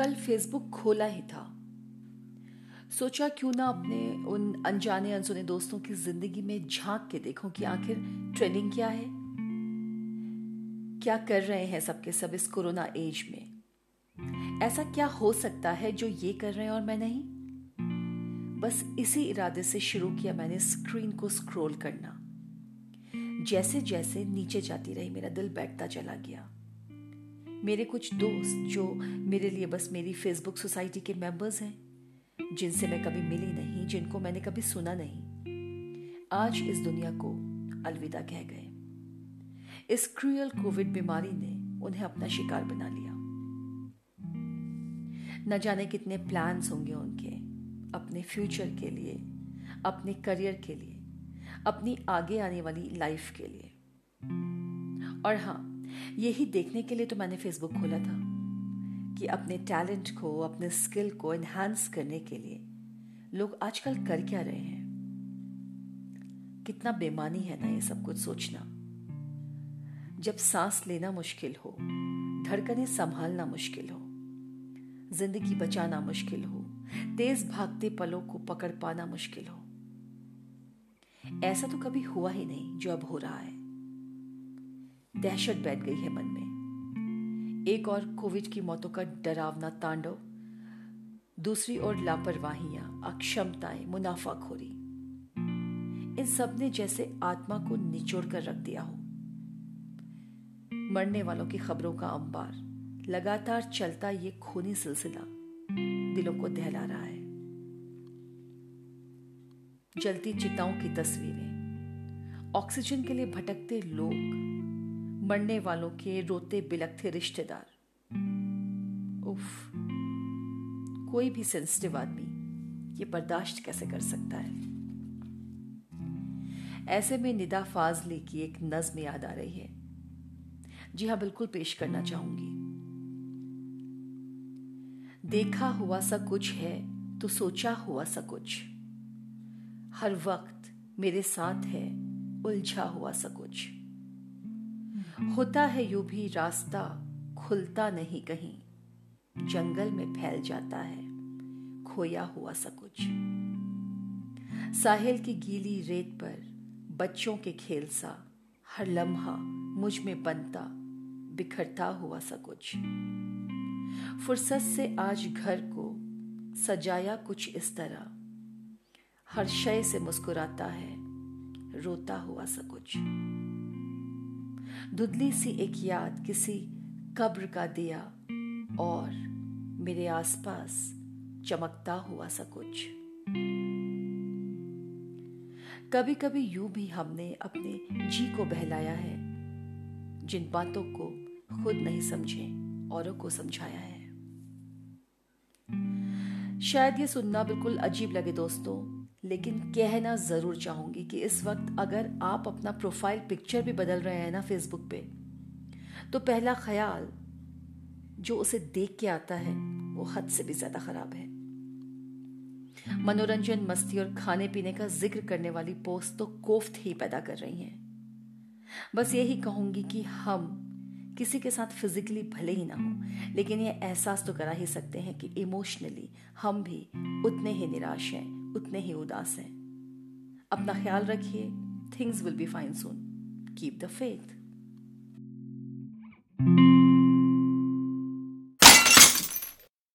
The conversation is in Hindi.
कल फेसबुक खोला ही था। सोचा क्यों ना अपने उन अनजाने, अनसुने दोस्तों की ज़िंदगी में झाँक के देखूँ कि आखिर ट्रेंडिंग क्या है। क्या कर रहे हैं सबके सब इस कोरोना एज में? ऐसा क्या हो सकता है जो ये कर रहे हैं और मैं नहीं? बस इसी इरादे से शुरू किया मैंने स्क्रीन को स्क्रॉल करना। जैसे जैसे नीचे जाती रही, मेरा दिल बैठता चला गया। मेरे कुछ दोस्त जो मेरे लिए बस मेरी फेसबुक सोसाइटी के मेंबर्स हैं, जिनसे मैं कभी मिली नहीं, जिनको मैंने कभी सुना नहीं, आज इस दुनिया को अलविदा कह गए। इस क्रूअल कोविड बीमारी ने उन्हें अपना शिकार बना लिया। न जाने कितने प्लान्स होंगे उनके, अपने फ्यूचर के लिए, अपने करियर के लिए, अपनी आगे आने वाली लाइफ के लिए। और हाँ यही देखने के लिए तो मैंने फेसबुक खोला था कि अपने टैलेंट को, अपने स्किल को एनहांस करने के लिए लोग आजकल कर क्या रहे हैं? कितना बेमानी है ना ये सब कुछ सोचना। जब सांस लेना मुश्किल हो, धड़कने संभालना मुश्किल हो, ज़िंदगी बचाना मुश्किल हो, तेज भागते पलों को पकड़ पाना मुश्किल हो, ऐसा तो कभी हुआ ही नहीं जो अब हो रहा है। दहशत बैठ गई है मन में। एक और कोविड की मौतों का डरावना तांडव, दूसरी ओर लापरवाहियाँ, अक्षमताएँ, मुनाफाखोरी। इन सबने जैसे आत्मा को निचोड़ कर रख दिया हो। मरने वालों की खबरों का अंबार, लगातार चलता ये खूनी सिलसिला दिलों को दहला रहा है। जलती चिताओं की तस्वीरें, ऑक्सीजन के लिए भटकते लोग मरने वालों के रोते बिलखते रिश्तेदार। उफ कोई भी सेंसिटिव आदमी ये बर्दाश्त कैसे कर सकता है? ऐसे में निदा फाजली की एक नज्म याद आ रही है। जी हाँ बिल्कुल पेश करना चाहूँगी। देखा हुआ सा कुछ है तो सोचा हुआ सा कुछ। हर वक्त मेरे साथ है उलझा हुआ सा कुछ। होता है यू भी रास्ता खुलता नहीं कहीं। जंगल में फैल जाता है, खोया हुआ सा कुछ। साहिल की गीली रेत पर बच्चों के खेल सा हर लम्हा मुझमें बनता, बिखरता हुआ सा कुछ। फुर्सत से आज घर को सजाया कुछ इस तरह। हर शय से मुस्कुराता है, रोता हुआ सा कुछ। धुदली सी एक याद किसी कब्र का दिया और मेरे आसपास चमकता हुआ सा कुछ। कभी कभी यूँ भी हमने अपने जी को बहलाया है, जिन बातों को खुद नहीं समझे, औरों को समझाया है। शायद ये सुनना बिल्कुल अजीब लगे दोस्तों लेकिन कहना ज़रूर चाहूँगी कि इस वक्त अगर आप अपना प्रोफ़ाइल पिक्चर भी बदल रहे हैं ना फेसबुक पे तो पहला ख्याल जो उसे देख के आता है, वो हद से भी ज़्यादा ख़राब है। मनोरंजन, मस्ती और खाने पीने का ज़िक्र करने वाली पोस्ट तो कोफ्त ही पैदा कर रही हैं। बस यही कहूँगी कि हम किसी के साथ फिजिकली भले ही ना हो, लेकिन ये एहसास तो करा ही सकते हैं कि इमोशनली हम भी उतने ही निराश हैं। उतने ही उदास हैं। अपना ख्याल रखिए things will be fine soon keep the faith